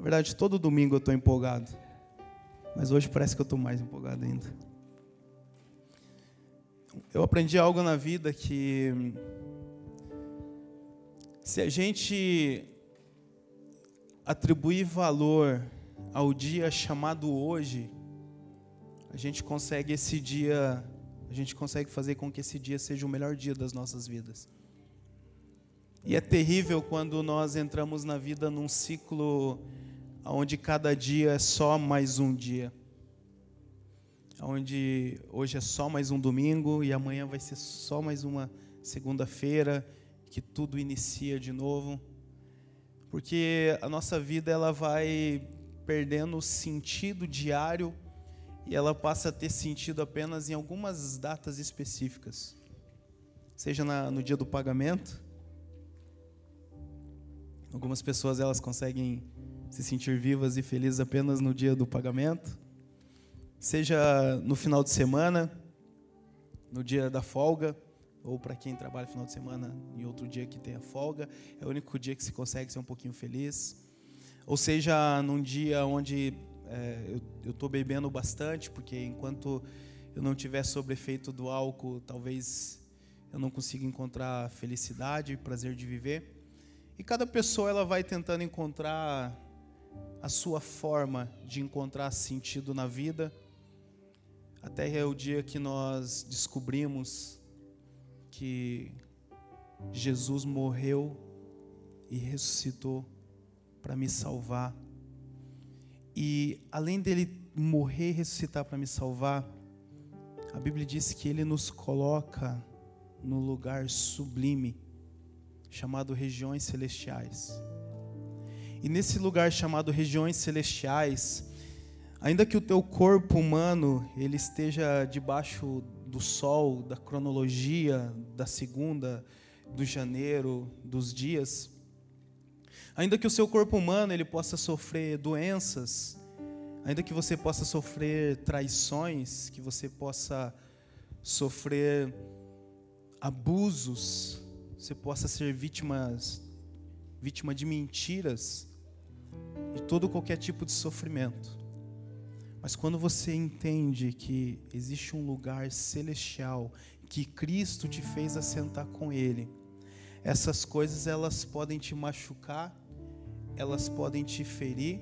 Na verdade, todo domingo eu estou empolgado. Mas hoje parece que eu estou mais empolgado ainda. Eu aprendi algo na vida que se a gente atribuir valor ao dia chamado hoje, a gente consegue esse dia, a gente consegue fazer com que esse dia seja o melhor dia das nossas vidas. E é terrível quando nós entramos na vida num ciclo onde cada dia é só mais um dia. Onde hoje é só mais um domingo e amanhã vai ser só mais uma segunda-feira que tudo inicia de novo. Porque a nossa vida ela vai perdendo o sentido diário e ela passa a ter sentido apenas em algumas datas específicas. Seja na, no dia do pagamento, algumas pessoas elas conseguem se sentir vivas e felizes apenas no dia do pagamento, seja no final de semana, no dia da folga, ou para quem trabalha final de semana em outro dia que tenha folga, é o único dia que se consegue ser um pouquinho feliz. Ou seja, num dia onde é, eu estou bebendo bastante, porque enquanto eu não tiver sobre efeito do álcool, talvez eu não consiga encontrar felicidade e prazer de viver. E cada pessoa ela vai tentando encontrar a sua forma de encontrar sentido na vida. Até é o dia que nós descobrimos que Jesus morreu e ressuscitou para me salvar. E além dele morrer e ressuscitar para me salvar, a Bíblia diz que ele nos coloca no lugar sublime, chamado regiões celestiais. E nesse lugar chamado regiões celestiais, ainda que o teu corpo humano ele esteja debaixo do sol, da cronologia da segunda, do janeiro, dos dias, ainda que o seu corpo humano ele possa sofrer doenças, ainda que você possa sofrer traições, que você possa sofrer abusos, você possa ser vítimas vítima de mentiras, de todo qualquer tipo de sofrimento. Mas quando você entende que existe um lugar celestial que Cristo te fez assentar com ele, essas coisas elas podem te machucar, elas podem te ferir,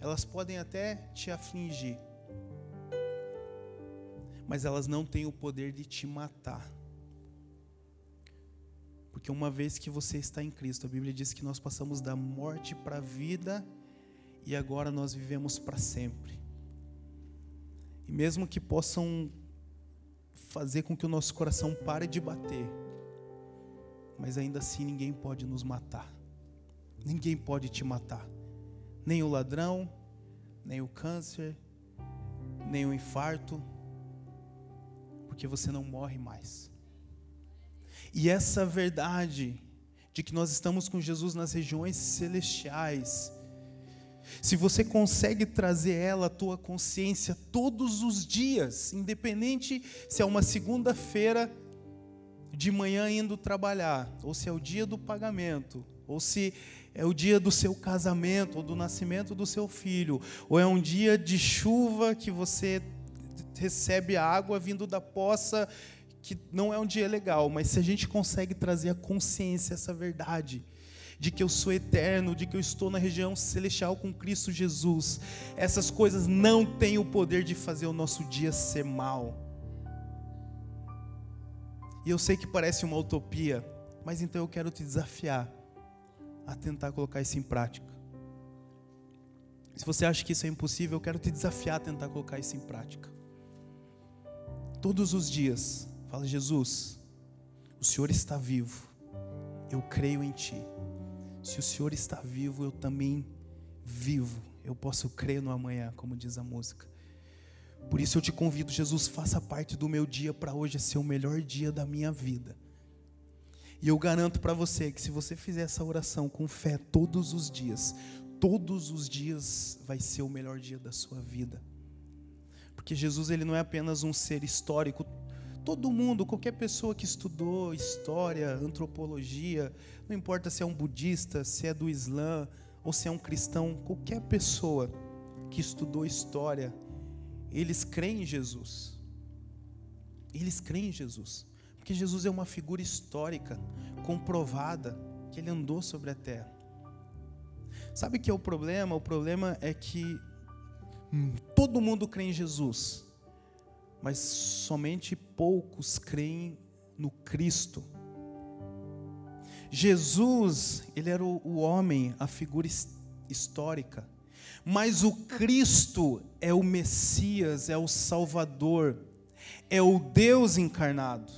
elas podem até te afligir. Mas elas não têm o poder de te matar. Porque uma vez que você está em Cristo, a Bíblia diz que nós passamos da morte para a vida e agora nós vivemos para sempre. E mesmo que possam fazer com que o nosso coração pare de bater, mas ainda assim ninguém pode nos matar. Ninguém pode te matar. Nem o ladrão, nem o câncer, nem o infarto, porque você não morre mais. E essa verdade de que nós estamos com Jesus nas regiões celestiais, se você consegue trazer ela à tua consciência todos os dias, independente se é uma segunda-feira de manhã indo trabalhar, ou se é o dia do pagamento, ou se é o dia do seu casamento, ou do nascimento do seu filho, ou é um dia de chuva que você recebe a água vindo da poça, que não é um dia legal, mas se a gente consegue trazer a consciência essa verdade, de que eu sou eterno, de que eu estou na região celestial com Cristo Jesus. Essas coisas não têm o poder de fazer o nosso dia ser mal. E eu sei que parece uma utopia, mas então eu quero te desafiar a tentar colocar isso em prática. Se você acha que isso é impossível, eu quero te desafiar a tentar colocar isso em prática. Todos os dias, fala: Jesus, o Senhor está vivo, eu creio em Ti. Se o Senhor está vivo, eu também vivo. Eu posso crer no amanhã, como diz a música. Por isso eu te convido, Jesus, faça parte do meu dia para hoje ser o melhor dia da minha vida. E eu garanto para você que se você fizer essa oração com fé todos os dias, todos os dias vai ser o melhor dia da sua vida. Porque Jesus ele não é apenas um ser histórico, Todo mundo, qualquer pessoa que estudou história, antropologia, não importa se é um budista, se é do Islã ou se é um cristão, qualquer pessoa que estudou história, eles creem em Jesus. Eles creem em Jesus. Porque Jesus é uma figura histórica, comprovada, que ele andou sobre a terra. Sabe o que é o problema? O problema é que hum, todo mundo crê em Jesus, mas somente poucos creem no Cristo. Jesus, ele era o, homem, a figura histórica, mas o Cristo é o Messias, é o Salvador, é o Deus encarnado.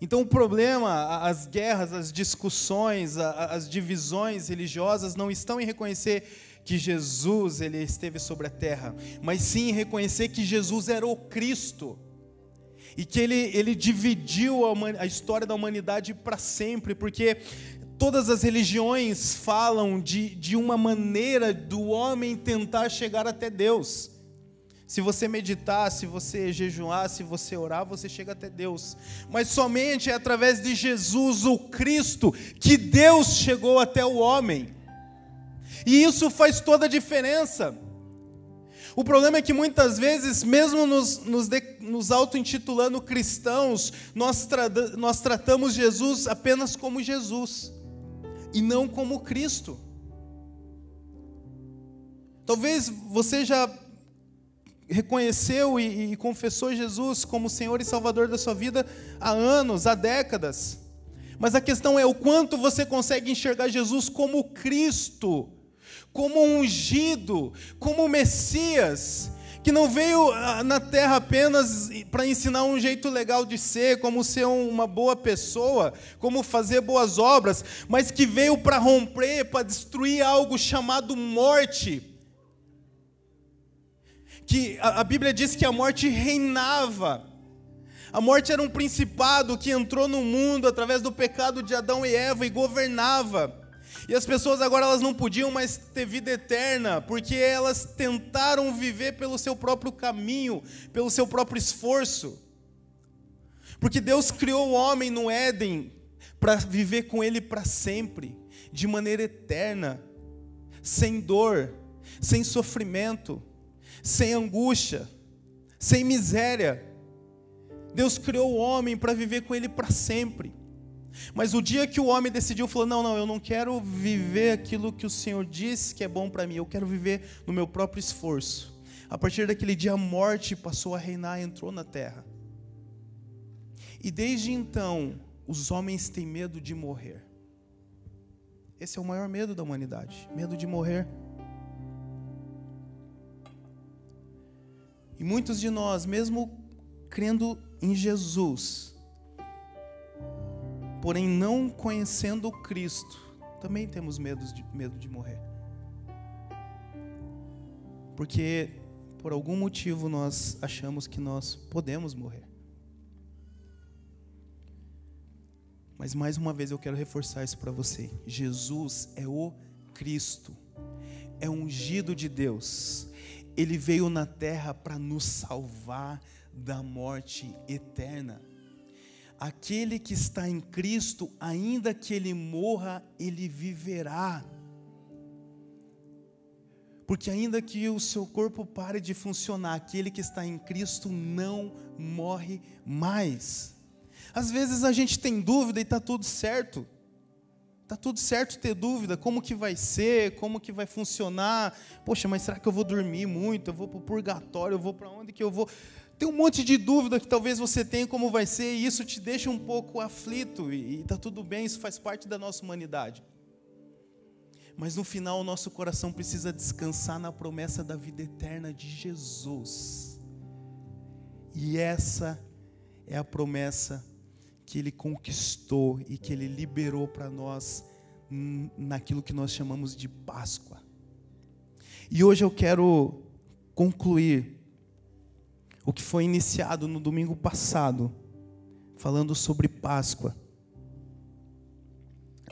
Então o problema, as guerras, as discussões, as divisões religiosas não estão em reconhecer que Jesus ele esteve sobre a terra, mas sim reconhecer que Jesus era o Cristo e que ele, ele dividiu a, a história da humanidade para sempre, porque todas as religiões falam de, de uma maneira do homem tentar chegar até Deus. Se você meditar, se você jejuar, se você orar, você chega até Deus. Mas somente é através de Jesus, o Cristo, que Deus chegou até o homem. E isso faz toda a diferença. O problema é que muitas vezes, mesmo nos, nos, nos auto-intitulando cristãos, nós, tra nós tratamos Jesus apenas como Jesus e não como Cristo. Talvez você já reconheceu e, e, confessou Jesus como Senhor e Salvador da sua vida há anos, há décadas. Mas a questão é o quanto você consegue enxergar Jesus como Cristo, como ungido, como Messias, que não veio ah, na terra apenas para ensinar um jeito legal de ser, como ser uma boa pessoa, como fazer boas obras, mas que veio para romper, para destruir algo chamado morte que a, a Bíblia diz que a morte reinava. A morte era um principado que entrou no mundo através do pecado de Adão e Eva e governava. E as pessoas agora elas não podiam mais ter vida eterna, porque elas tentaram viver pelo seu próprio caminho, pelo seu próprio esforço. Porque Deus criou o homem no Éden para viver com ele para sempre, de maneira eterna, sem dor, sem sofrimento sem angústia, sem miséria. Deus criou o homem para viver com ele para sempre. Mas o dia que o homem decidiu, falou: Não, não, eu não quero viver aquilo que o Senhor disse que é bom para mim, eu quero viver no meu próprio esforço. A partir daquele dia, a morte passou a reinar, entrou na terra. E desde então, os homens têm medo de morrer. Esse é o maior medo da humanidade: medo de morrer. E muitos de nós, mesmo crendo em Jesus, porém não conhecendo Cristo, também temos medo de, medo de morrer. Porque por algum motivo nós achamos que nós podemos morrer. Mas mais uma vez eu quero reforçar isso para você. Jesus é o Cristo, é ungido de Deus, ele veio na terra para nos salvar da morte eterna. Aquele que está em Cristo, ainda que ele morra, ele viverá. Porque ainda que o seu corpo pare de funcionar, aquele que está em Cristo não morre mais. Às vezes a gente tem dúvida e está tudo certo. Tá tudo certo ter dúvida, como que vai ser, como que vai funcionar. Poxa, mas será que eu vou dormir muito? Eu vou para o purgatório, eu vou para onde que eu vou? Tem um monte de dúvida que talvez você tenha como vai ser, e isso te deixa um pouco aflito, e está tudo bem, isso faz parte da nossa humanidade. Mas no final, o nosso coração precisa descansar na promessa da vida eterna de Jesus. E essa é a promessa que Ele conquistou e que Ele liberou para nós naquilo que nós chamamos de Páscoa. E hoje eu quero concluir o que foi iniciado no domingo passado, falando sobre Páscoa.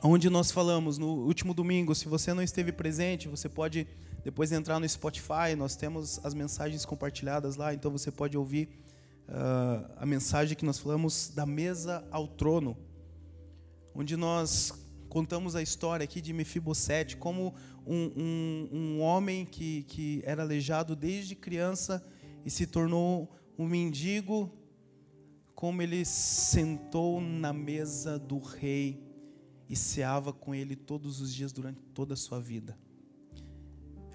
Onde nós falamos no último domingo, se você não esteve presente, você pode depois entrar no Spotify, nós temos as mensagens compartilhadas lá, então você pode ouvir uh, a mensagem que nós falamos da mesa ao trono, onde nós contamos a história aqui de Mefibosete, como um, um, um homem que, que era aleijado desde criança e se tornou um mendigo, como ele sentou na mesa do rei e ceava com ele todos os dias durante toda a sua vida.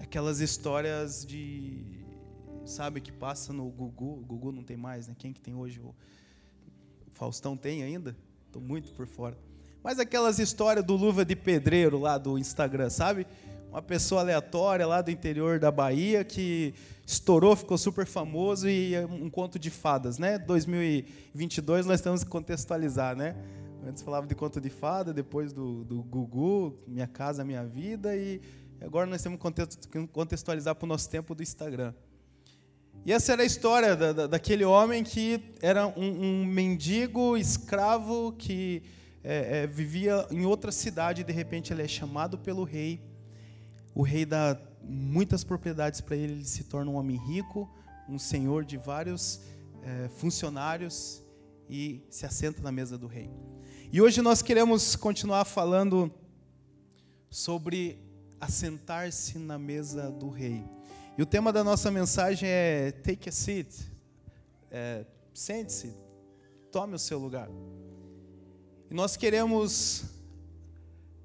Aquelas histórias de, sabe, que passa no Gugu, o Gugu não tem mais, né? Quem que tem hoje? O Faustão tem ainda? Estou muito por fora. Mas aquelas histórias do luva de pedreiro lá do Instagram, sabe? Uma pessoa aleatória lá do interior da Bahia que estourou, ficou super famoso e é um conto de fadas, né? 2022 nós temos que contextualizar, né? Antes falava de conto de fada, depois do, do Gugu, Minha Casa Minha Vida, e agora nós temos que contextualizar para o nosso tempo do Instagram. E essa era a história da, da, daquele homem que era um, um mendigo escravo que é, é, vivia em outra cidade e de repente ele é chamado pelo rei. O rei dá muitas propriedades para ele, ele se torna um homem rico, um senhor de vários é, funcionários e se assenta na mesa do rei. E hoje nós queremos continuar falando sobre assentar-se na mesa do rei. E o tema da nossa mensagem é Take a seat. É, Sente-se, tome o seu lugar. E nós queremos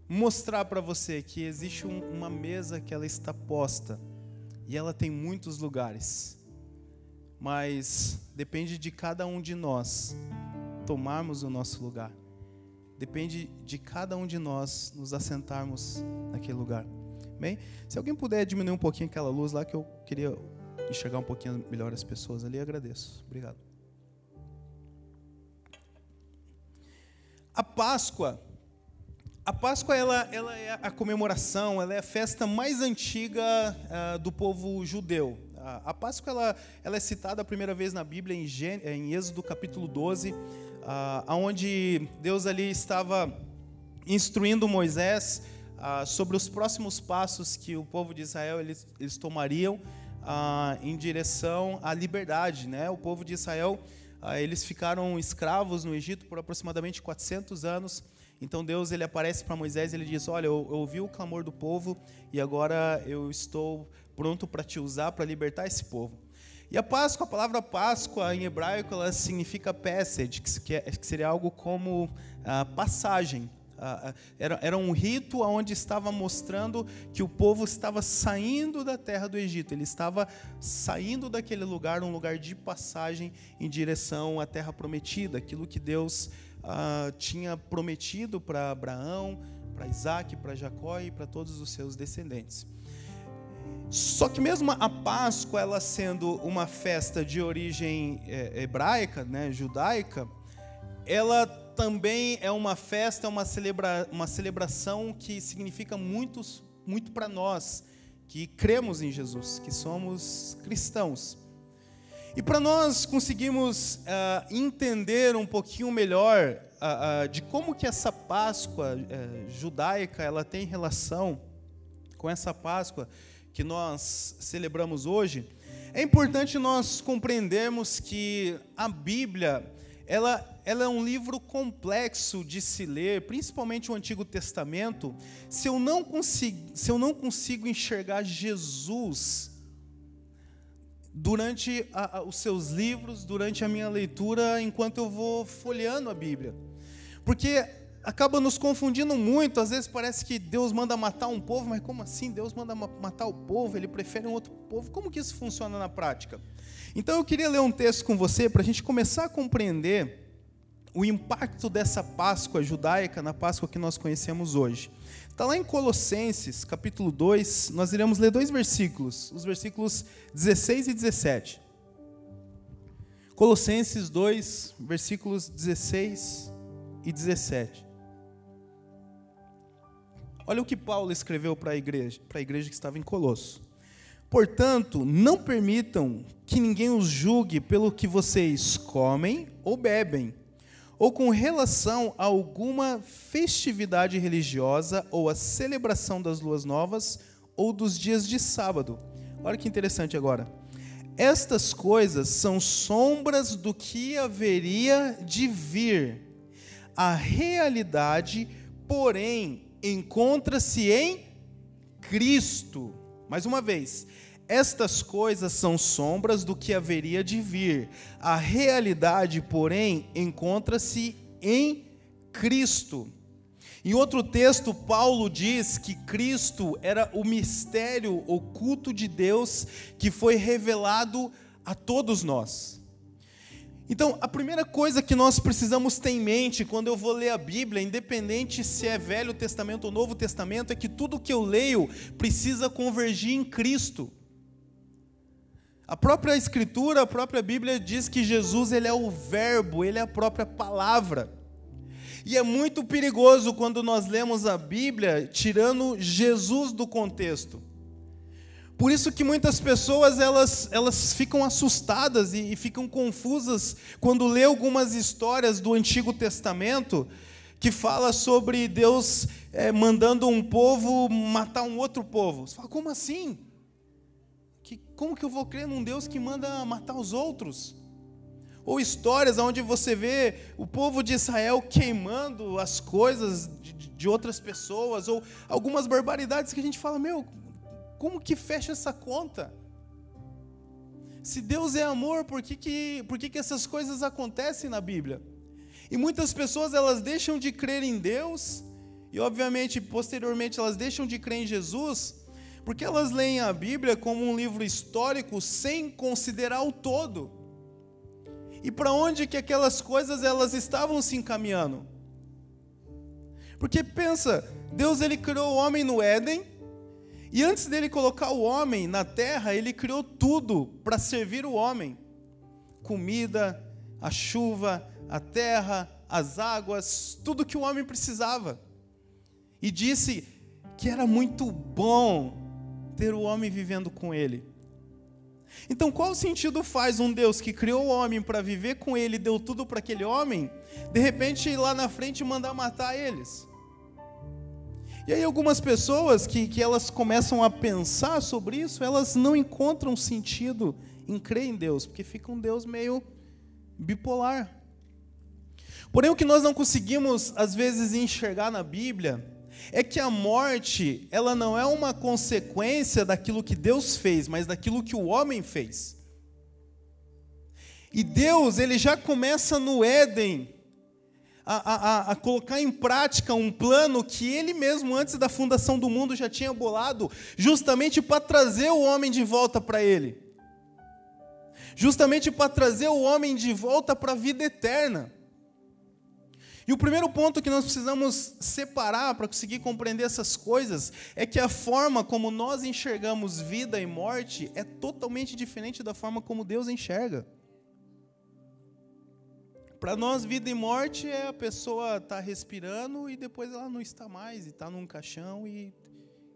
mostrar para você que existe um, uma mesa que ela está posta e ela tem muitos lugares. Mas depende de cada um de nós tomarmos o nosso lugar. Depende de cada um de nós nos assentarmos naquele lugar. Bem, se alguém puder diminuir um pouquinho aquela luz lá, que eu queria enxergar um pouquinho melhor as pessoas ali, agradeço. Obrigado. A Páscoa, a Páscoa ela, ela é a comemoração, ela é a festa mais antiga uh, do povo judeu. Uh, a Páscoa ela, ela é citada a primeira vez na Bíblia em, Gê, em Êxodo capítulo 12 ah, onde Deus ali estava instruindo Moisés ah, sobre os próximos passos que o povo de Israel eles, eles tomariam em direção à liberdade, né? O povo de Israel eles ficaram escravos no Egito por aproximadamente 400 anos. Então Deus ele aparece para Moisés e ele diz: Olha, eu, eu ouvi o clamor do povo e agora eu estou pronto para te usar para libertar esse povo. E a Páscoa, a palavra Páscoa em hebraico, ela significa passage, que é, seria algo como ah, passagem. Ah, ah, era, era um rito onde estava mostrando que o povo estava saindo da terra do Egito, ele estava saindo daquele lugar, um lugar de passagem em direção à terra prometida, aquilo que Deus ah, tinha prometido para Abraão, para Isaac, para Jacó e para todos os seus descendentes. Só que mesmo a Páscoa, ela sendo uma festa de origem é, hebraica, né, judaica, ela também é uma festa, uma, celebra, uma celebração que significa muito, muito para nós que cremos em Jesus, que somos cristãos. E para nós conseguirmos uh, entender um pouquinho melhor uh, uh, de como que essa Páscoa eh, judaica ela tem relação com essa Páscoa que nós celebramos hoje, é importante nós compreendermos que a Bíblia, ela, ela é um livro complexo de se ler, principalmente o Antigo Testamento. Se eu não consigo, se eu não consigo enxergar Jesus durante a, a, os seus livros, durante a minha leitura, enquanto eu vou folheando a Bíblia. Porque acaba nos confundindo muito. Às vezes parece que Deus manda matar um povo, mas como assim? Deus manda matar o povo, ele prefere um outro povo. Como que isso funciona na prática? Então eu queria ler um texto com você para a gente começar a compreender o impacto dessa Páscoa judaica na Páscoa que nós conhecemos hoje. Está lá em Colossenses, capítulo 2, nós iremos ler dois versículos, os versículos 16 e 17. Colossenses 2, versículos 16 e 17. Olha o que Paulo escreveu para a igreja, para a igreja que estava em Colosso. Portanto, não permitam que ninguém os julgue pelo que vocês comem ou bebem, ou com relação a alguma festividade religiosa ou a celebração das luas novas ou dos dias de sábado. Olha que interessante agora. Estas coisas são sombras do que haveria de vir. A realidade porém, encontra-se em Cristo. Mais uma vez, estas coisas são sombras do que haveria de vir. A realidade, porém, encontra-se em Cristo. Em outro texto, Paulo diz que Cristo era o mistério oculto de Deus que foi revelado a todos nós. Então, a primeira coisa que nós precisamos ter em mente quando eu vou ler a Bíblia, independente se é Velho Testamento ou Novo Testamento, é que tudo que eu leio precisa convergir em Cristo. A própria Escritura, a própria Bíblia diz que Jesus ele é o Verbo, ele é a própria palavra. E é muito perigoso quando nós lemos a Bíblia tirando Jesus do contexto. Por isso que muitas pessoas elas, elas ficam assustadas e, e ficam confusas quando lê algumas histórias do Antigo Testamento que fala sobre Deus é, mandando um povo matar um outro povo. Você fala, como assim? Que, como que eu vou crer num Deus que manda matar os outros? Ou histórias onde você vê o povo de Israel queimando as coisas de, de outras pessoas, ou algumas barbaridades que a gente fala, meu, como que fecha essa conta? Se Deus é amor, por que, que, por que, que essas coisas acontecem na Bíblia? E muitas pessoas elas deixam de crer em Deus, e obviamente, posteriormente, elas deixam de crer em Jesus, porque elas leem a Bíblia como um livro histórico sem considerar o todo. E para onde que aquelas coisas elas estavam se encaminhando? Porque pensa, Deus ele criou o homem no Éden, e antes dele colocar o homem na terra, ele criou tudo para servir o homem: comida, a chuva, a terra, as águas, tudo que o homem precisava. E disse que era muito bom ter o homem vivendo com ele. Então, qual sentido faz um Deus que criou o homem para viver com ele, deu tudo para aquele homem, de repente ir lá na frente e mandar matar eles? E aí algumas pessoas que, que elas começam a pensar sobre isso, elas não encontram sentido em crer em Deus, porque fica um Deus meio bipolar. Porém, o que nós não conseguimos, às vezes, enxergar na Bíblia é que a morte, ela não é uma consequência daquilo que Deus fez, mas daquilo que o homem fez. E Deus, ele já começa no Éden a, a, a, colocar em prática um plano que ele mesmo, antes da fundação do mundo, já tinha bolado, justamente para trazer o homem de volta para ele. Justamente para trazer o homem de volta para a vida eterna. E o primeiro ponto que nós precisamos separar para conseguir compreender essas coisas é que a forma como nós enxergamos vida e morte é totalmente diferente da forma como Deus enxerga. Para nós, vida e morte é a pessoa estar tá respirando e depois ela não está mais, e está num caixão e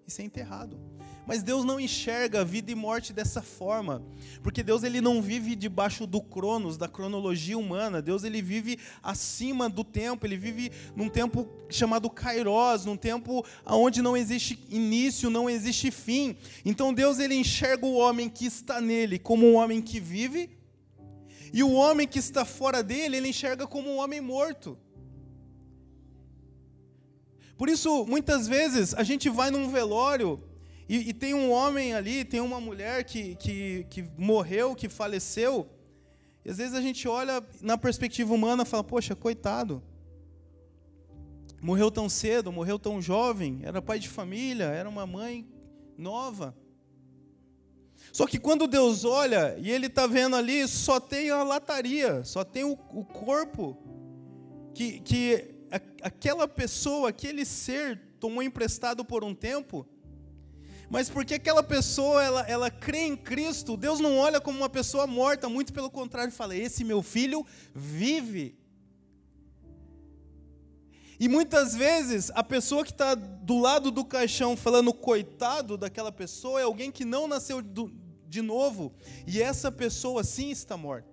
e ser enterrado. Mas Deus não enxerga vida e morte dessa forma, porque Deus ele não vive debaixo do cronos, da cronologia humana. Deus ele vive acima do tempo, ele vive num tempo chamado kairos, num tempo onde não existe início, não existe fim. Então Deus ele enxerga o homem que está nele como um homem que vive, e o homem que está fora dele, ele enxerga como um homem morto. Por isso, muitas vezes, a gente vai num velório e, e tem um homem ali, tem uma mulher que, que, que morreu, que faleceu, e às vezes a gente olha na perspectiva humana e fala, poxa, coitado. Morreu tão cedo, morreu tão jovem, era pai de família, era uma mãe nova. Só que quando Deus olha e Ele está vendo ali, só tem a lataria, só tem o, o corpo que, que aquela pessoa, aquele ser tomou emprestado por um tempo, mas porque aquela pessoa ela, ela crê em Cristo, Deus não olha como uma pessoa morta, muito pelo contrário, fala: Esse meu filho vive. E muitas vezes a pessoa que está do lado do caixão falando coitado daquela pessoa é alguém que não nasceu do, de novo, e essa pessoa sim está morta.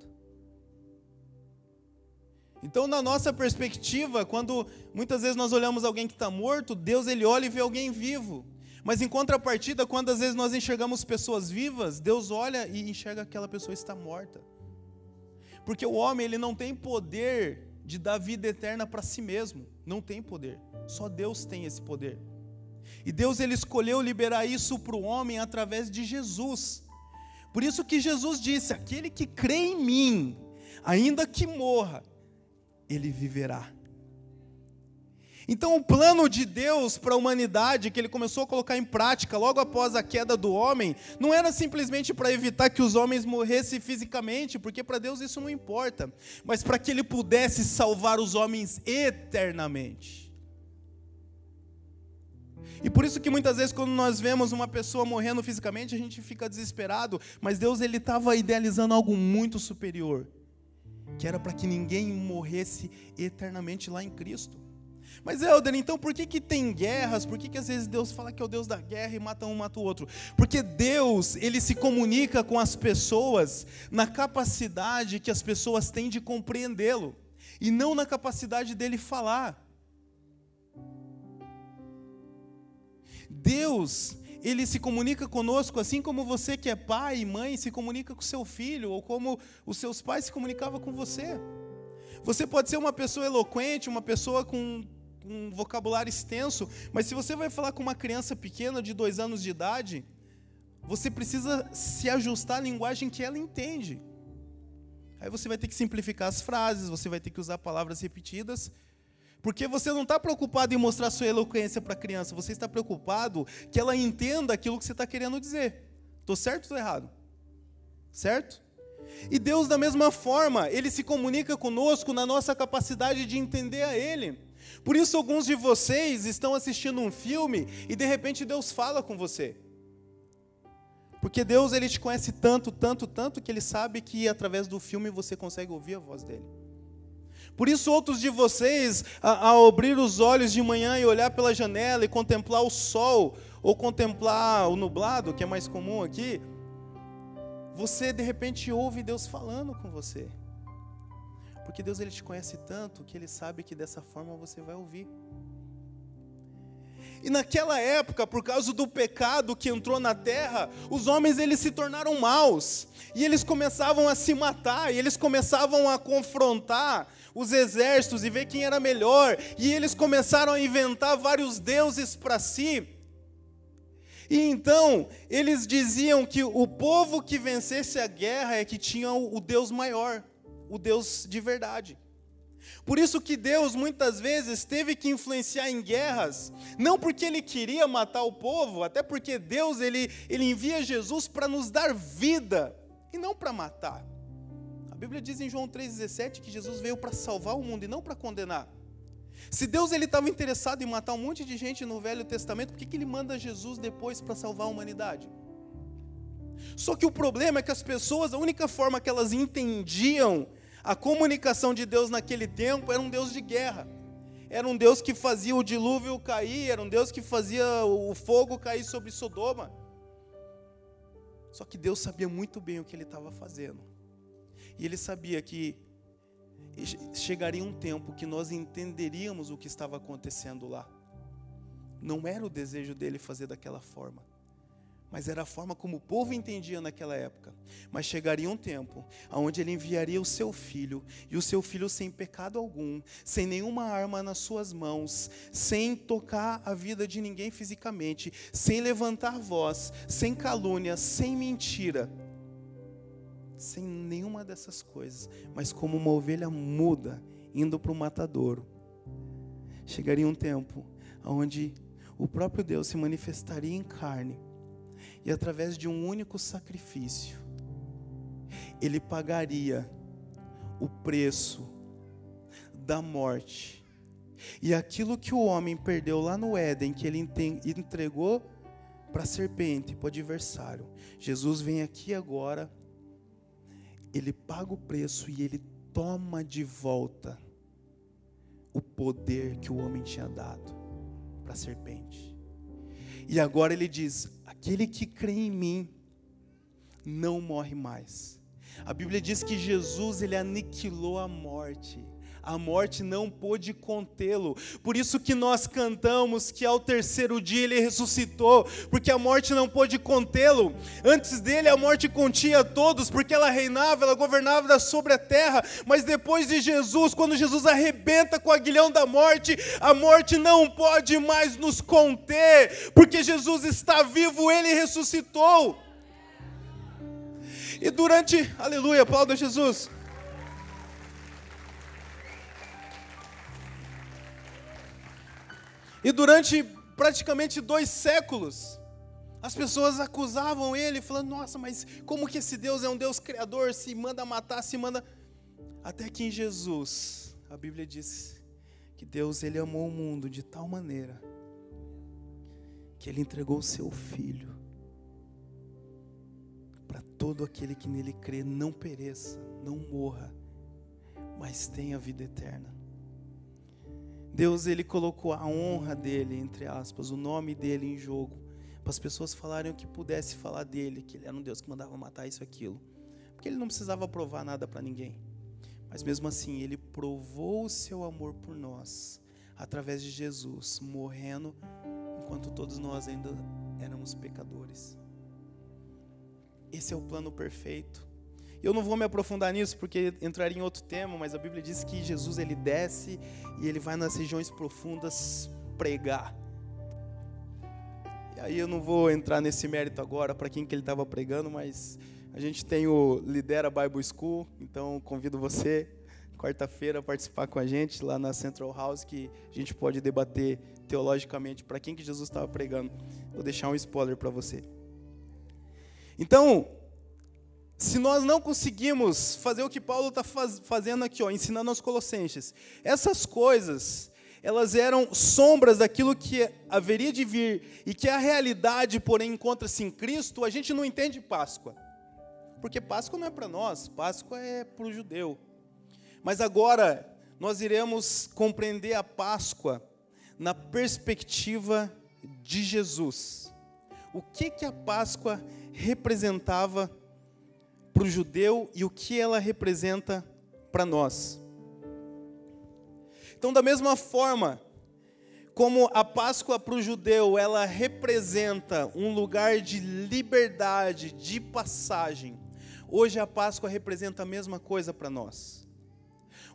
Então, na nossa perspectiva, quando muitas vezes nós olhamos alguém que está morto, Deus ele olha e vê alguém vivo. Mas em contrapartida, quando às vezes nós enxergamos pessoas vivas, Deus olha e enxerga que aquela pessoa está morta. Porque o homem ele não tem poder de dar vida eterna para si mesmo. Não tem poder. Só Deus tem esse poder. E Deus ele escolheu liberar isso para o homem através de Jesus. Por isso que Jesus disse: aquele que crê em mim, ainda que morra, ele viverá. Então, o plano de Deus para a humanidade, que ele começou a colocar em prática logo após a queda do homem, não era simplesmente para evitar que os homens morressem fisicamente, porque para Deus isso não importa, mas para que ele pudesse salvar os homens eternamente. E por isso que muitas vezes quando nós vemos uma pessoa morrendo fisicamente, a gente fica desesperado, mas Deus ele estava idealizando algo muito superior, que era para que ninguém morresse eternamente lá em Cristo. Mas Helder, então por que, que tem guerras? Por que, que às vezes Deus fala que é o Deus da guerra e mata um, mata o outro? Porque Deus, ele se comunica com as pessoas na capacidade que as pessoas têm de compreendê-lo, e não na capacidade dele falar. Deus, ele se comunica conosco assim como você que é pai e mãe se comunica com seu filho, ou como os seus pais se comunicavam com você. Você pode ser uma pessoa eloquente, uma pessoa com um vocabulário extenso, mas se você vai falar com uma criança pequena de dois anos de idade, você precisa se ajustar à linguagem que ela entende. Aí você vai ter que simplificar as frases, você vai ter que usar palavras repetidas, porque você não está preocupado em mostrar sua eloquência para a criança, você está preocupado que ela entenda aquilo que você está querendo dizer. Estou certo ou estou errado? Certo? E Deus, da mesma forma, Ele se comunica conosco na nossa capacidade de entender a Ele. Por isso, alguns de vocês estão assistindo um filme e de repente Deus fala com você. Porque Deus ele te conhece tanto, tanto, tanto que ele sabe que através do filme você consegue ouvir a voz dele. Por isso, outros de vocês, ao abrir os olhos de manhã e olhar pela janela e contemplar o sol, ou contemplar o nublado, que é mais comum aqui, você de repente ouve Deus falando com você. Porque Deus ele te conhece tanto que ele sabe que dessa forma você vai ouvir. E naquela época, por causa do pecado que entrou na terra, os homens eles se tornaram maus. E eles começavam a se matar, e eles começavam a confrontar os exércitos e ver quem era melhor. E eles começaram a inventar vários deuses para si. E então, eles diziam que o povo que vencesse a guerra é que tinha o Deus maior o Deus de verdade. Por isso que Deus muitas vezes teve que influenciar em guerras, não porque ele queria matar o povo, até porque Deus ele, ele envia Jesus para nos dar vida e não para matar. Bíblia diz em João 3,17 que Jesus veio para salvar o mundo e não para condenar. Se Deus ele estava interessado em matar um monte de gente no Velho Testamento, por que, que ele manda Jesus depois para salvar a humanidade? Só que o problema é que as pessoas, a única forma que elas entendiam a comunicação de Deus naquele tempo era um Deus de guerra. Era um Deus que fazia o dilúvio cair, era um Deus que fazia o fogo cair sobre Sodoma. Só que Deus sabia muito bem o que ele estava fazendo. E ele sabia que chegaria um tempo que nós entenderíamos o que estava acontecendo lá. Não era o desejo dele fazer daquela forma mas era a forma como o povo entendia naquela época. Mas chegaria um tempo onde ele enviaria o seu filho, e o seu filho sem pecado algum, sem nenhuma arma nas suas mãos, sem tocar a vida de ninguém fisicamente, sem levantar voz, sem calúnia, sem mentira, sem nenhuma dessas coisas, mas como uma ovelha muda indo para o matadouro. Chegaria um tempo onde o próprio Deus se manifestaria em carne e através de um único sacrifício, ele pagaria o preço da morte. E aquilo que o homem perdeu lá no Éden, que ele entregou para a serpente, para o adversário, Jesus vem aqui agora, ele paga o preço e ele toma de volta o poder que o homem tinha dado para a serpente. E agora ele diz: Aquele que crê em mim não morre mais. A Bíblia diz que Jesus ele aniquilou a morte. A morte não pôde contê-lo. Por isso que nós cantamos que ao terceiro dia ele ressuscitou, porque a morte não pôde contê-lo. Antes dele a morte continha todos, porque ela reinava, ela governava sobre a terra, mas depois de Jesus, quando Jesus arrebenta com o aguilhão da morte, a morte não pode mais nos conter, porque Jesus está vivo, ele ressuscitou. E durante, aleluia, aplauda Jesus. E durante praticamente dois séculos, as pessoas acusavam ele, falando: Nossa, mas como que esse Deus é um Deus criador? Se manda matar, se manda. Até que em Jesus, a Bíblia diz que Deus ele amou o mundo de tal maneira que ele entregou o seu filho para todo aquele que nele crê não pereça, não morra, mas tenha vida eterna. Deus ele colocou a honra dele, entre aspas, o nome dele em jogo, para as pessoas falarem o que pudesse falar dele, que ele era um Deus que mandava matar isso e aquilo, porque ele não precisava provar nada para ninguém. Mas mesmo assim, ele provou o seu amor por nós através de Jesus, morrendo enquanto todos nós ainda éramos pecadores. Esse é o plano perfeito. Eu não vou me aprofundar nisso porque entraria em outro tema, mas a Bíblia diz que Jesus ele desce e ele vai nas regiões profundas pregar. E aí eu não vou entrar nesse mérito agora para quem que ele estava pregando, mas a gente tem o Lidera Bible School, então convido você quarta-feira participar com a gente lá na Central House que a gente pode debater teologicamente para quem que Jesus estava pregando. Vou deixar um spoiler para você. Então, se nós não conseguimos fazer o que Paulo está faz, fazendo aqui, ó, ensinando aos Colossenses, essas coisas, elas eram sombras daquilo que haveria de vir e que a realidade, porém, encontra-se em Cristo, a gente não entende Páscoa. Porque Páscoa não é para nós, Páscoa é para o judeu. Mas agora nós iremos compreender a Páscoa na perspectiva de Jesus. O que que a Páscoa representava para o judeu e o que ela representa para nós. Então, da mesma forma como a Páscoa para o judeu, ela representa um lugar de liberdade, de passagem. Hoje a Páscoa representa a mesma coisa para nós.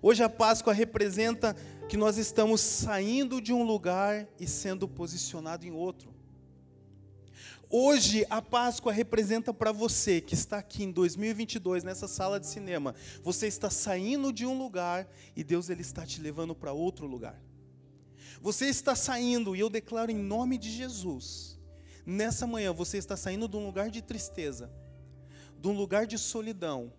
Hoje a Páscoa representa que nós estamos saindo de um lugar e sendo posicionado em outro. Hoje a Páscoa representa para você que está aqui em 2022 nessa sala de cinema. Você está saindo de um lugar e Deus ele está te levando para outro lugar. Você está saindo e eu declaro em nome de Jesus. Nessa manhã você está saindo de um lugar de tristeza, de um lugar de solidão,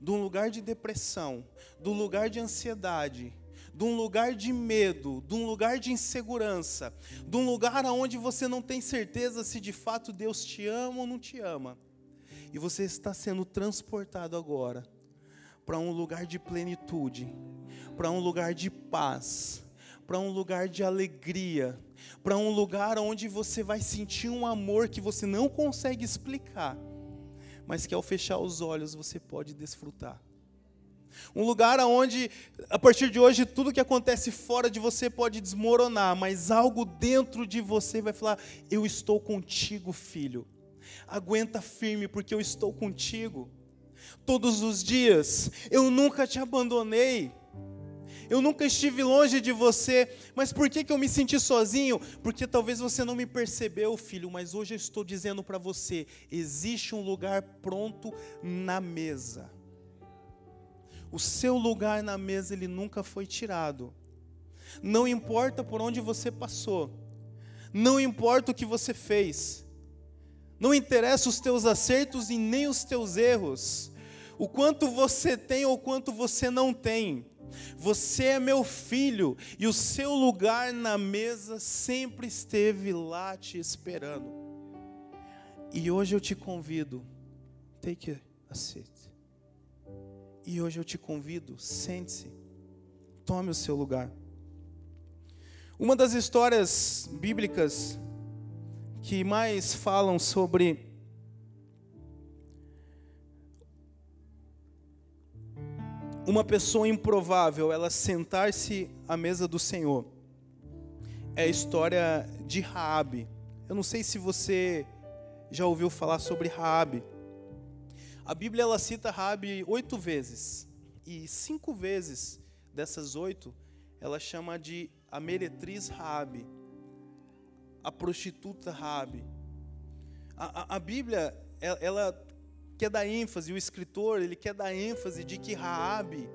de um lugar de depressão, de um lugar de ansiedade, de um lugar de medo, de um lugar de insegurança, de um lugar onde você não tem certeza se de fato Deus te ama ou não te ama. E você está sendo transportado agora para um lugar de plenitude, para um lugar de paz, para um lugar de alegria, para um lugar onde você vai sentir um amor que você não consegue explicar, mas que ao fechar os olhos você pode desfrutar. Um lugar onde, a partir de hoje, tudo que acontece fora de você pode desmoronar, mas algo dentro de você vai falar: Eu estou contigo, filho. Aguenta firme, porque eu estou contigo. Todos os dias, eu nunca te abandonei. Eu nunca estive longe de você, mas por que, que eu me senti sozinho? Porque talvez você não me percebeu, filho, mas hoje eu estou dizendo para você: existe um lugar pronto na mesa o seu lugar na mesa ele nunca foi tirado. Não importa por onde você passou. Não importa o que você fez. Não interessa os teus acertos e nem os teus erros. O quanto você tem ou quanto você não tem. Você é meu filho e o seu lugar na mesa sempre esteve lá te esperando. E hoje eu te convido, take a seat. E hoje eu te convido, sente-se, tome o seu lugar. Uma das histórias bíblicas que mais falam sobre uma pessoa improvável ela sentar-se à mesa do Senhor é a história de Raabe. Eu não sei se você já ouviu falar sobre Raabe. A Bíblia ela cita Raabe oito vezes e cinco vezes dessas oito ela chama de a meretriz Raabe, a prostituta Raabe. A, a, a Bíblia ela, ela quer dar ênfase, o escritor ele quer dar ênfase de que Raabe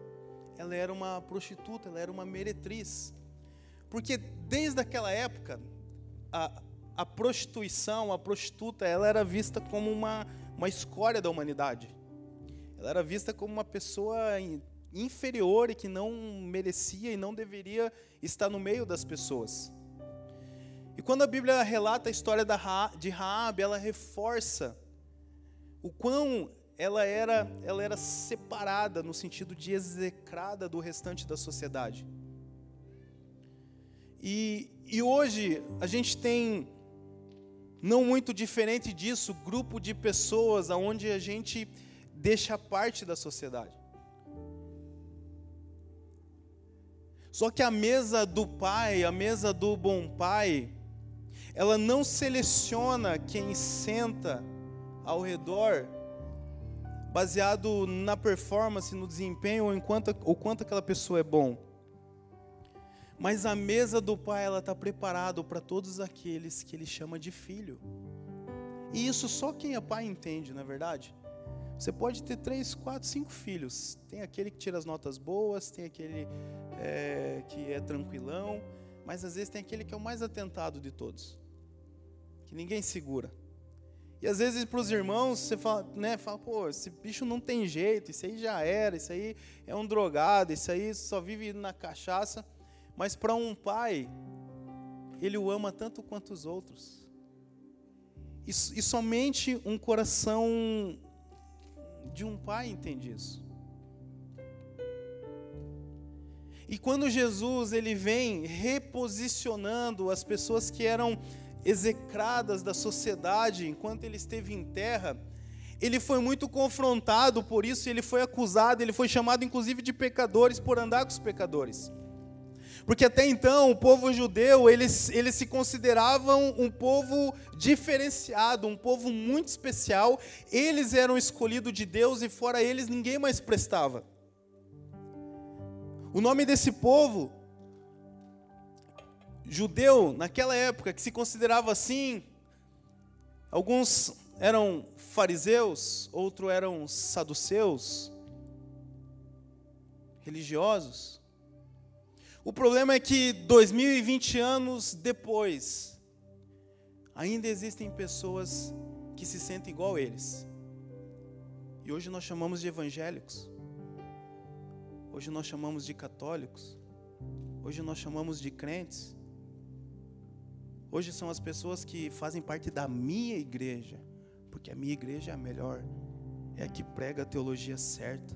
ela era uma prostituta, ela era uma meretriz. Porque desde aquela época, a, a prostituição, a prostituta, ela era vista como uma, uma escória da humanidade. Ela era vista como uma pessoa inferior e que não merecia e não deveria estar no meio das pessoas. E quando a Bíblia relata a história de Raab, ela reforça o quão ela era, ela era separada no sentido de execrada do restante da sociedade. E, e hoje a gente tem, não muito diferente disso, grupo de pessoas aonde a gente deixa parte da sociedade. Só que a mesa do pai, a mesa do bom pai, ela não seleciona quem senta ao redor baseado na performance, no desempenho ou, enquanto, ou quanto aquela pessoa é bom. Mas a mesa do Pai ela está preparada para todos aqueles que Ele chama de filho. E isso só quem é pai entende, não é verdade? Você pode ter três, quatro, cinco filhos. Tem aquele que tira as notas boas, tem aquele é, que é tranquilão, mas às vezes tem aquele que é o mais atentado de todos, que ninguém segura. E às vezes para os irmãos você fala, né, fala, pô, esse bicho não tem jeito, isso aí já era, isso aí é um drogado, isso aí só vive na cachaça. Mas para um pai, ele o ama tanto quanto os outros. E, e somente um coração de um pai entende isso. E quando Jesus ele vem reposicionando as pessoas que eram execradas da sociedade enquanto ele esteve em terra, ele foi muito confrontado por isso, ele foi acusado, ele foi chamado inclusive de pecadores por andar com os pecadores. Porque até então o povo judeu, eles, eles se consideravam um povo diferenciado, um povo muito especial. Eles eram escolhidos de Deus e fora eles ninguém mais prestava. O nome desse povo, judeu, naquela época, que se considerava assim, alguns eram fariseus, outros eram saduceus, religiosos. O problema é que 2020 anos depois, ainda existem pessoas que se sentem igual a eles. E hoje nós chamamos de evangélicos. Hoje nós chamamos de católicos. Hoje nós chamamos de crentes. Hoje são as pessoas que fazem parte da minha igreja, porque a minha igreja é a melhor, é a que prega a teologia certa.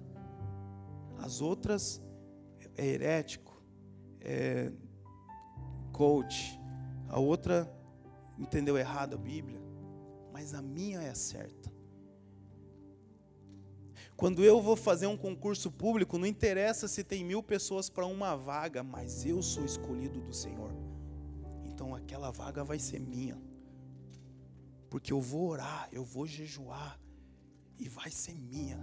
As outras é herético, é, coach, a outra entendeu errado a Bíblia, mas a minha é certa. Quando eu vou fazer um concurso público, não interessa se tem mil pessoas para uma vaga, mas eu sou escolhido do Senhor. Então aquela vaga vai ser minha. Porque eu vou orar, eu vou jejuar, e vai ser minha,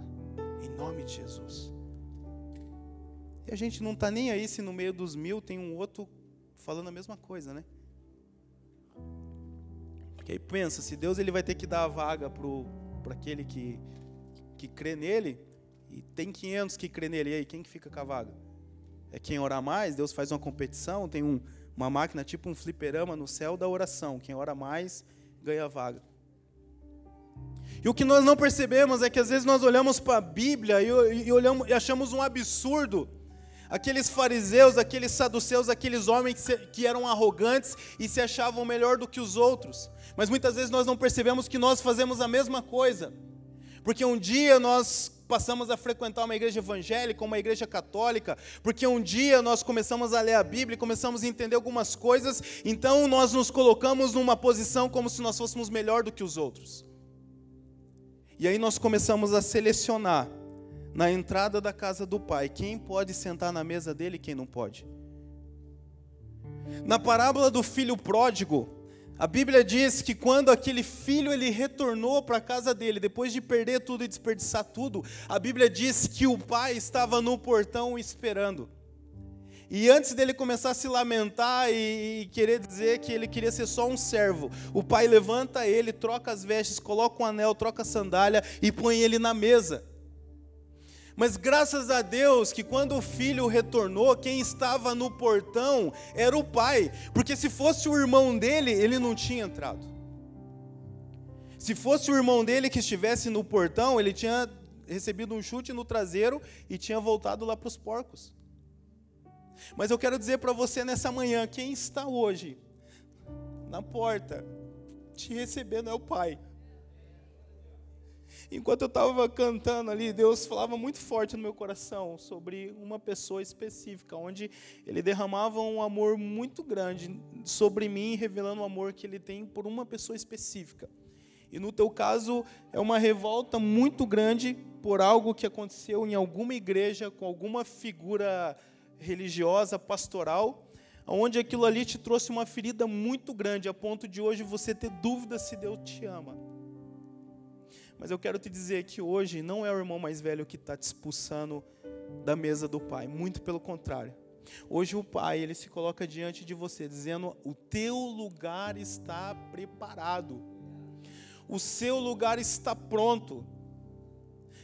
em nome de Jesus. E a gente não está nem aí se no meio dos mil tem um outro falando a mesma coisa, né? Porque aí pensa, se Deus ele vai ter que dar a vaga para aquele que, que crê nele, e tem 500 que crê nele, e aí quem que fica com a vaga? É quem orar mais, Deus faz uma competição, tem um, uma máquina tipo um fliperama no céu da oração, quem ora mais ganha a vaga. E o que nós não percebemos é que às vezes nós olhamos para a Bíblia e, e, olhamos, e achamos um absurdo Aqueles fariseus, aqueles saduceus, aqueles homens que, eram arrogantes e se achavam melhor do que os outros. Mas muitas vezes nós não percebemos que nós fazemos a mesma coisa. Porque um dia nós passamos a frequentar uma igreja evangélica, uma igreja católica, porque um dia nós começamos a ler a Bíblia, começamos a entender algumas coisas, então nós nos colocamos numa posição como se nós fôssemos melhor do que os outros. E aí nós começamos a selecionar na entrada da casa do pai, quem pode sentar na mesa dele e quem não pode. Na parábola do filho pródigo, a Bíblia diz que quando aquele filho ele retornou para a casa dele, depois de perder tudo e desperdiçar tudo, a Bíblia diz que o pai estava no portão esperando. E antes dele começar a se lamentar e, e, querer dizer que ele queria ser só um servo, o pai levanta ele, troca as vestes, coloca um anel, troca a sandália e põe ele na mesa. Mas graças a Deus que quando o filho retornou, quem estava no portão era o pai, porque se fosse o irmão dele, ele não tinha entrado. Se fosse o irmão dele que estivesse no portão, ele tinha recebido um chute no traseiro e tinha voltado lá para os porcos. Mas eu quero dizer para você nessa manhã, quem está hoje na porta te recebendo é o pai. Enquanto eu estava cantando ali, Deus falava muito forte no meu coração sobre uma pessoa específica, onde Ele derramava um amor muito grande sobre mim, revelando o amor que Ele tem por uma pessoa específica. E no teu caso, é uma revolta muito grande por algo que aconteceu em alguma igreja, com alguma figura religiosa, pastoral, onde aquilo ali te trouxe uma ferida muito grande, a ponto de hoje você ter dúvida se Deus te ama. Mas eu quero te dizer que hoje não é o irmão mais velho que está te expulsando da mesa do pai, muito pelo contrário. Hoje o pai, ele se coloca diante de você, dizendo: O teu lugar está preparado, o seu lugar está pronto.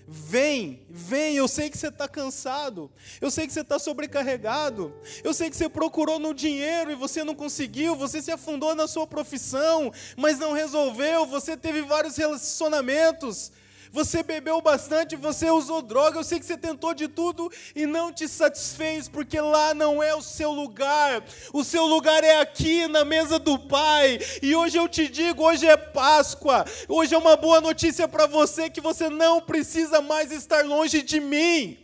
Vem, vem, eu sei que você está cansado, eu sei que você está sobrecarregado, eu sei que você procurou no dinheiro e você não conseguiu, você se afundou na sua profissão, mas não resolveu, você teve vários relacionamentos, você bebeu bastante, você usou droga, eu sei que você tentou de tudo e não te satisfez, porque lá não é o seu lugar. O seu lugar é aqui na mesa do Pai. E hoje eu te digo, hoje é Páscoa. Hoje é uma boa notícia para você que você não precisa mais estar longe de mim.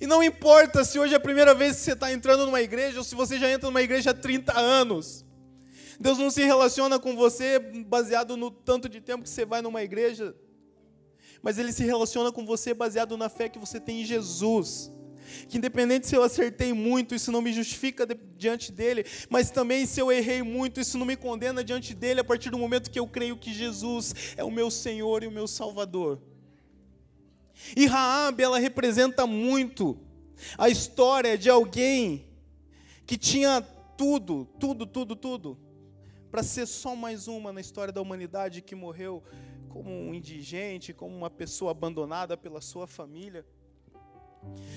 E não importa se hoje é a primeira vez que você está entrando numa igreja ou se você já entra numa igreja há 30 anos. Deus não se relaciona com você baseado no tanto de tempo que você vai numa igreja mas ele se relaciona com você baseado na fé que você tem em Jesus. Que independente se eu acertei muito, isso não me justifica diante dele, mas também se eu errei muito, isso não me condena diante dele a partir do momento que eu creio que Jesus é o meu Senhor e o meu Salvador. E Raab, ela representa muito a história de alguém que tinha tudo, tudo, tudo, tudo, para ser só mais uma na história da humanidade que morreu como um indigente, como uma pessoa abandonada pela sua família.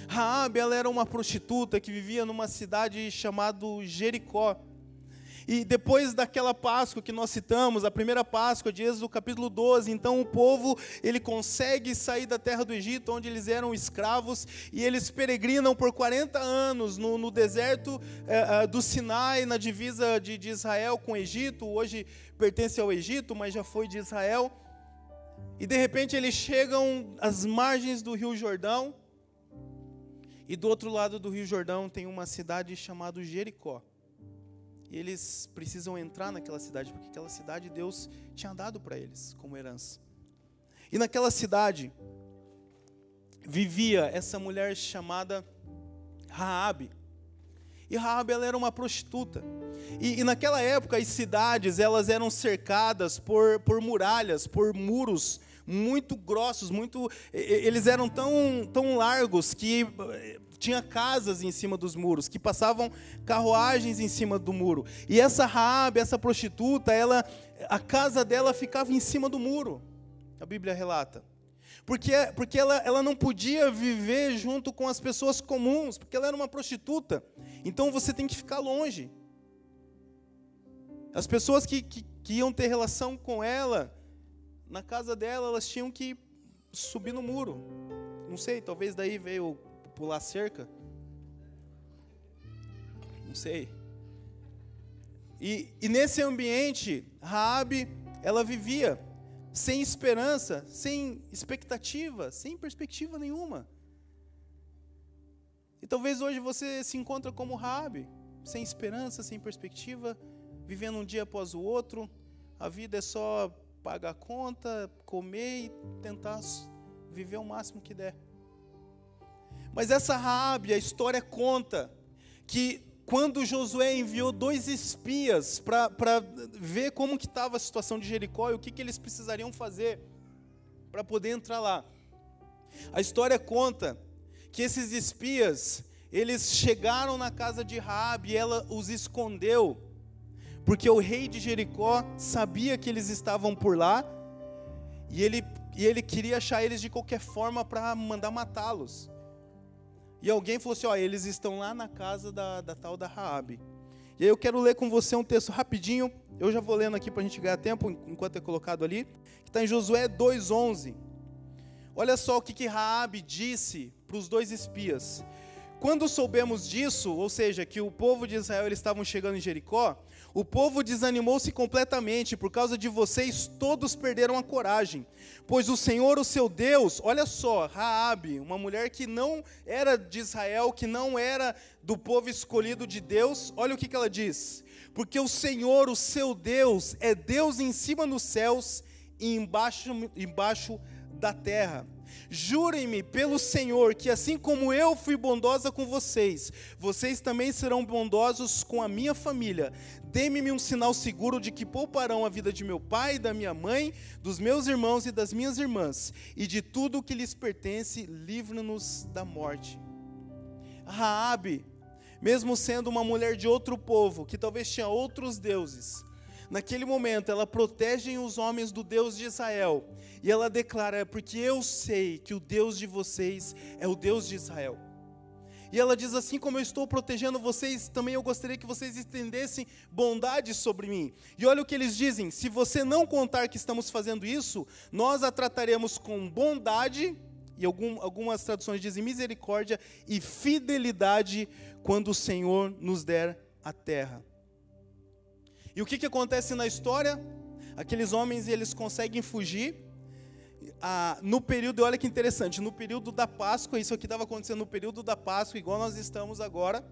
Raabe, ela era uma prostituta que vivia numa cidade chamada Jericó. E depois daquela Páscoa que nós citamos, a primeira Páscoa de Êxodo capítulo 12, então o povo, ele consegue sair da terra do Egito, onde eles eram escravos, e eles peregrinam por 40 anos no, no deserto é, do Sinai, na divisa de, de Israel com o Egito, hoje pertence ao Egito, mas já foi de Israel. E de repente eles chegam às margens do Rio Jordão. E do outro lado do Rio Jordão tem uma cidade chamada Jericó. E eles precisam entrar naquela cidade, porque aquela cidade Deus tinha dado para eles como herança. E naquela cidade vivia essa mulher chamada Raabe. E Raabe ela era uma prostituta. E, e, naquela época as cidades elas eram cercadas por, por muralhas, por muros muito grossos, muito eles eram tão, tão largos que eh, tinha casas em cima dos muros, que passavam carruagens em cima do muro. E essa Raabe, essa prostituta, ela a casa dela ficava em cima do muro. A Bíblia relata. Porque, porque ela, ela não podia viver junto com as pessoas comuns, porque ela era uma prostituta. Então você tem que ficar longe. As pessoas que, que, que iam ter relação com ela, na casa dela, elas tinham que subir no muro. Não sei, talvez daí veio pular cerca. Não sei. E, e nesse ambiente, Raabe, ela vivia sem esperança, sem expectativa, sem perspectiva nenhuma. E talvez hoje você se encontra como Raabe, sem esperança, sem perspectiva, vivendo um dia após o outro. A vida é só pagar a conta, comer e tentar viver o máximo que der. Mas essa Raabe, a história conta que quando Josué enviou dois espias para ver como que estava a situação de Jericó e o que, que eles precisariam fazer para poder entrar lá. A história conta que esses espias, eles chegaram na casa de Raabe e ela os escondeu, porque o rei de Jericó sabia que eles estavam por lá e ele, e ele queria achar eles de qualquer forma para mandar matá-los. E alguém falou assim: ó, eles estão lá na casa da, da tal da Raabe. E aí eu quero ler com você um texto rapidinho. Eu já vou lendo aqui para a gente ganhar tempo, enquanto é colocado ali. Que está em Josué 2,11. Olha só o que, que Raabe disse para os dois espias. Quando soubemos disso, ou seja, que o povo de Israel eles estavam chegando em Jericó, o povo desanimou-se completamente, por causa de vocês todos perderam a coragem. Pois o Senhor, o seu Deus, olha só, Raabe, uma mulher que não era de Israel, que não era do povo escolhido de Deus, olha o que, que ela diz: Porque o Senhor, o seu Deus, é Deus em cima dos céus e embaixo, embaixo da terra. Jurem-me pelo Senhor que, assim como eu fui bondosa com vocês, vocês também serão bondosos com a minha família. Dê-me um sinal seguro de que pouparão a vida de meu pai, da minha mãe, dos meus irmãos e das minhas irmãs, e de tudo o que lhes pertence, livre-nos da morte. Raabe, mesmo sendo uma mulher de outro povo, que talvez tinha outros deuses, naquele momento ela protege os homens do Deus de Israel, e ela declara: porque eu sei que o Deus de vocês é o Deus de Israel. E ela diz assim: como eu estou protegendo vocês, também eu gostaria que vocês estendessem bondade sobre mim. E olha o que eles dizem: se você não contar que estamos fazendo isso, nós a trataremos com bondade, e algum, algumas traduções dizem misericórdia e fidelidade quando o Senhor nos der a terra. E o que, que acontece na história? Aqueles homens eles conseguem fugir ah, no período, olha que interessante, no período da Páscoa, isso aqui estava acontecendo no período da Páscoa, igual nós estamos agora.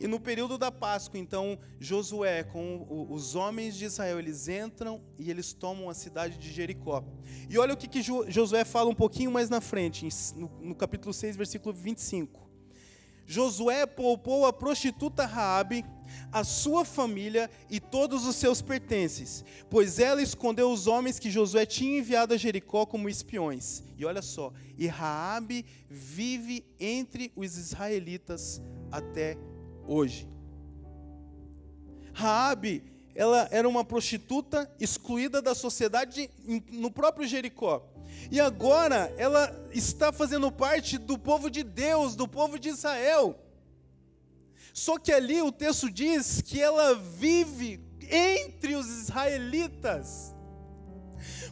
E no período da Páscoa, então, Josué, com os homens de Israel, eles entram e eles tomam a cidade de Jericó. E olha o que, que Josué fala um pouquinho mais na frente, no, no capítulo 6, versículo 25. Josué poupou a prostituta Raabe, a sua família e todos os seus pertences, pois ela escondeu os homens que Josué tinha enviado a Jericó como espiões. E olha só, e Raabe vive entre os israelitas até hoje. Raabe, ela era uma prostituta excluída da sociedade no próprio Jericó. E agora ela está fazendo parte do povo de Deus, do povo de Israel. Só que ali o texto diz que ela vive entre os israelitas.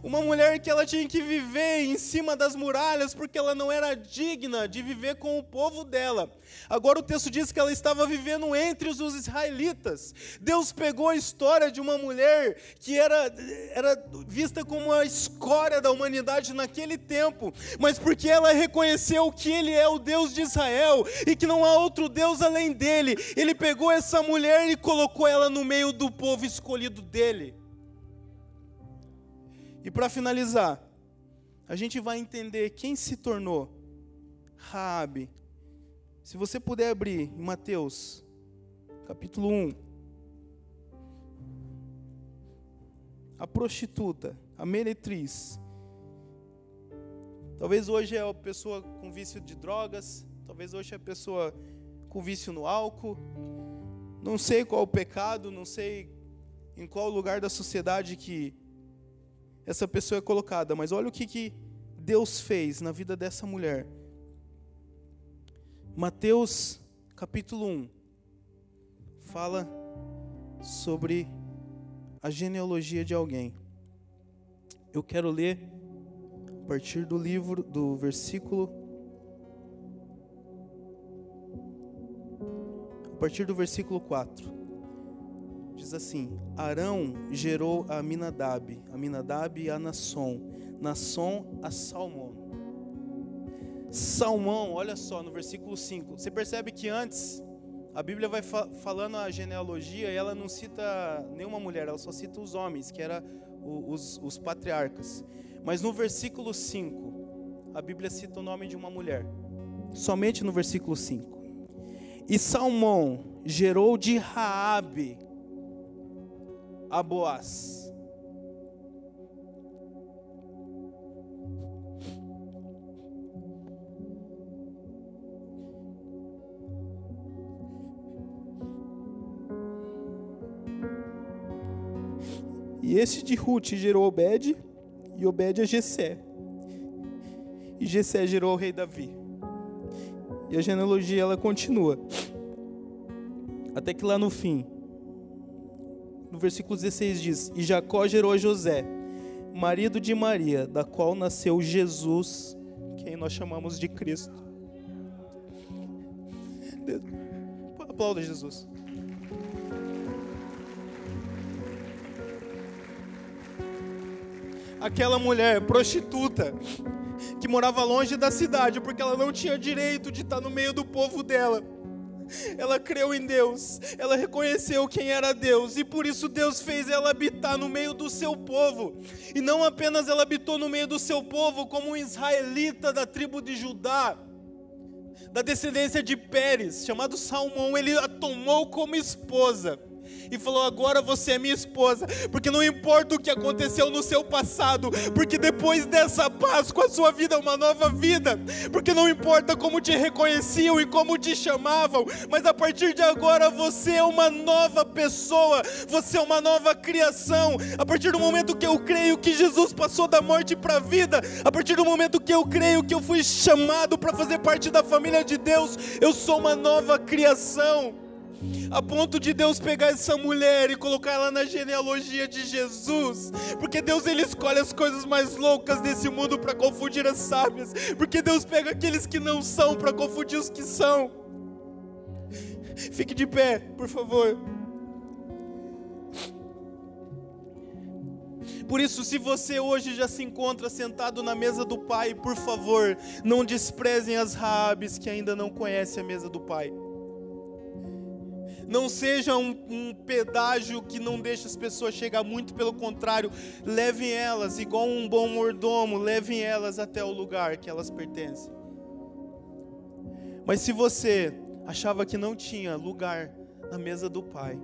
Uma mulher que ela tinha que viver em cima das muralhas porque ela não era digna de viver com o povo dela. Agora o texto diz que ela estava vivendo entre os israelitas. Deus pegou a história de uma mulher que era, era vista como a escória da humanidade naquele tempo, mas porque ela reconheceu que Ele é o Deus de Israel e que não há outro Deus além dele, Ele pegou essa mulher e colocou ela no meio do povo escolhido dele. E para finalizar, a gente vai entender quem se tornou Raabe. Se você puder abrir em Mateus, capítulo 1. A prostituta, a meretriz. Talvez hoje é a pessoa com vício de drogas, talvez hoje é a pessoa com vício no álcool. Não sei qual o pecado, não sei em qual lugar da sociedade que essa pessoa é colocada, mas olha o que, que Deus fez na vida dessa mulher. Mateus capítulo 1 fala sobre a genealogia de alguém. Eu quero ler a partir do livro, do versículo. A partir do versículo 4. Diz assim: Arão gerou a Aminadab, Aminadab a Nasson, Nasson a Salmão. Salmão, olha só no versículo 5. Você percebe que antes a Bíblia vai fa falando a genealogia e ela não cita nenhuma mulher, ela só cita os homens, que eram os, os patriarcas. Mas no versículo 5, a Bíblia cita o nome de uma mulher, somente no versículo 5. E Salmão gerou de Raabe a Boaz. E esse de Ruth gerou Obed, e Obed a Jessé. E Jessé gerou o rei Davi. E a genealogia ela continua. Até que lá no fim, no versículo 16 diz: E Jacó gerou a José, marido de Maria, da qual nasceu Jesus, quem nós chamamos de Cristo. Aplauda Jesus. aquela mulher prostituta que morava longe da cidade porque ela não tinha direito de estar no meio do povo dela. Ela creu em Deus, ela reconheceu quem era Deus. E por isso Deus fez ela habitar no meio do seu povo. E não apenas ela habitou no meio do seu povo, como um israelita da tribo de Judá, da descendência de Pérez, chamado Salmão, ele a tomou como esposa e falou: Agora você é minha esposa, porque não importa o que aconteceu no seu passado, porque depois dessa Páscoa a sua vida é uma nova vida, porque não importa como te reconheciam e como te chamavam, mas a partir de agora você é uma nova pessoa, você é uma nova criação. A partir do momento que eu creio que Jesus passou da morte para a vida, a partir do momento que eu creio que eu fui chamado para fazer parte da família de Deus, eu sou uma nova criação a ponto de Deus pegar essa mulher e colocar ela na genealogia de Jesus, porque Deus ele escolhe as coisas mais loucas desse mundo para confundir as sábias, porque Deus pega aqueles que não são para confundir os que são. Fique de pé, por favor. Por isso, se você hoje já se encontra sentado na mesa do Pai, por favor, não desprezem as Raabes que ainda não conhecem a mesa do Pai não seja um, um, pedágio que não deixa as pessoas chegar, muito pelo contrário, levem elas, igual um bom mordomo, levem elas até o lugar que elas pertencem. Mas se você achava que não tinha lugar na mesa do Pai,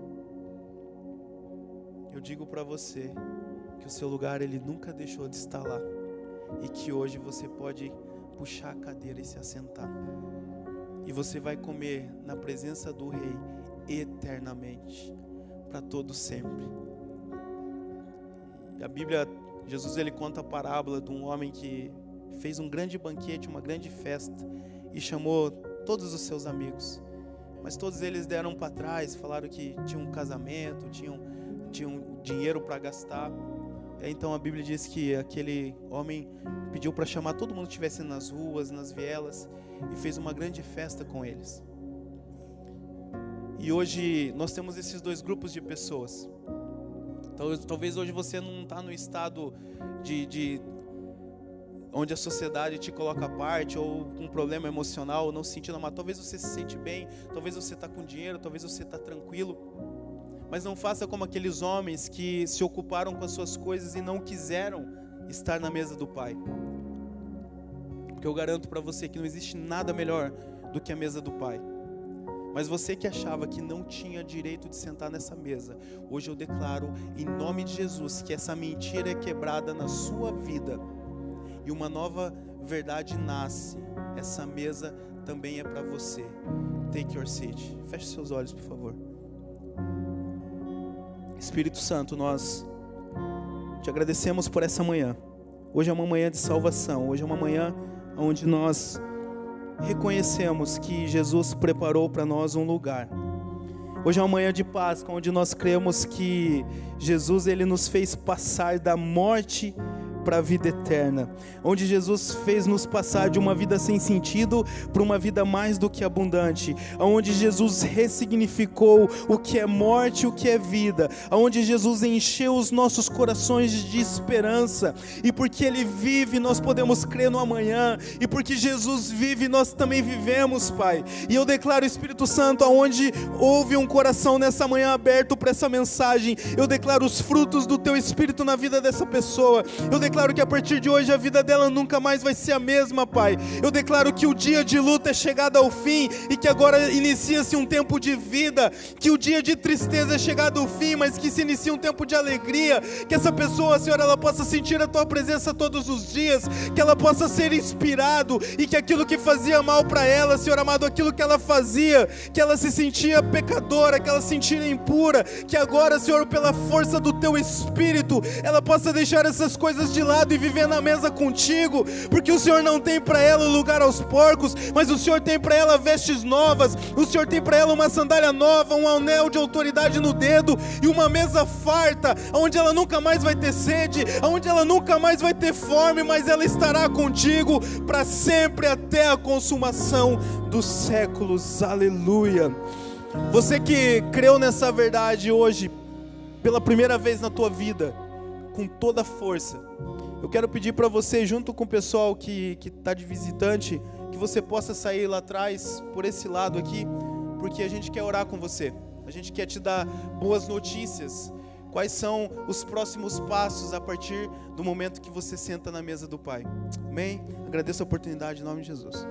eu digo para você que o seu lugar ele nunca deixou de estar lá e que hoje você pode puxar a cadeira e se assentar. E você vai comer na presença do Rei eternamente, para todo sempre. E a Bíblia, Jesus ele conta a parábola de um homem que fez um grande banquete, uma grande festa e chamou todos os seus amigos. Mas todos eles deram para trás, falaram que tinham um casamento, tinham, tinham dinheiro para gastar. Então a Bíblia diz que aquele homem pediu para chamar todo mundo que estivesse nas ruas, nas vielas, e fez uma grande festa com eles. E hoje nós temos esses dois grupos de pessoas. Talvez hoje você não está no estado de, de, onde a sociedade te coloca à parte, ou um problema emocional, não se sentindo amado. Talvez você se sente bem, talvez você está com dinheiro, talvez você está tranquilo. Mas não faça como aqueles homens que se ocuparam com as suas coisas e não quiseram estar na mesa do Pai. Porque eu garanto para você que não existe nada melhor do que a mesa do Pai. Mas você que achava que não tinha direito de sentar nessa mesa, hoje eu declaro em nome de Jesus que essa mentira é quebrada na sua vida e uma nova verdade nasce. Essa mesa também é para você. Take your seat. Feche seus olhos, por favor. Espírito Santo, nós te agradecemos por essa manhã. Hoje é uma manhã de salvação. Hoje é uma manhã onde nós reconhecemos que Jesus preparou para nós um lugar. Hoje é uma manhã de Páscoa, onde nós cremos que Jesus ele nos fez passar da morte para a vida eterna, onde Jesus fez nos passar de uma vida sem sentido para uma vida mais do que abundante, onde Jesus ressignificou o que é morte e o que é vida, onde Jesus encheu os nossos corações de esperança, e porque Ele vive, nós podemos crer no amanhã, e porque Jesus vive, nós também vivemos, Pai. E eu declaro, Espírito Santo, aonde houve um coração nessa manhã aberto para essa mensagem, eu declaro os frutos do Teu Espírito na vida dessa pessoa, eu declaro declaro que a partir de hoje a vida dela nunca mais vai ser a mesma, Pai. Eu declaro que o dia de luta é chegado ao fim e que agora inicia-se um tempo de vida, que o dia de tristeza é chegado ao fim, mas que se inicia um tempo de alegria, que essa pessoa, Senhor, ela possa sentir a tua presença todos os dias, que ela possa ser inspirado e que aquilo que fazia mal para ela, Senhor amado, aquilo que ela fazia, que ela se sentia pecadora, que ela se sentia impura, que agora, Senhor, pela força do teu espírito, ela possa deixar essas coisas de lado e viver na mesa contigo, porque o Senhor não tem para ela lugar aos porcos, mas o Senhor tem para ela vestes novas, o Senhor tem para ela uma sandália nova, um anel de autoridade no dedo e uma mesa farta, onde ela nunca mais vai ter sede, onde ela nunca mais vai ter fome, mas ela estará contigo para sempre até a consumação dos séculos. Aleluia. Você que creu nessa verdade hoje, pela primeira vez na tua vida, com toda força, eu quero pedir para você, junto com o pessoal que está de visitante, que você possa sair lá atrás, por esse lado aqui, porque a gente quer orar com você. A gente quer te dar boas notícias. Quais são os próximos passos a partir do momento que você senta na mesa do Pai? Amém? Agradeço a oportunidade em nome de Jesus.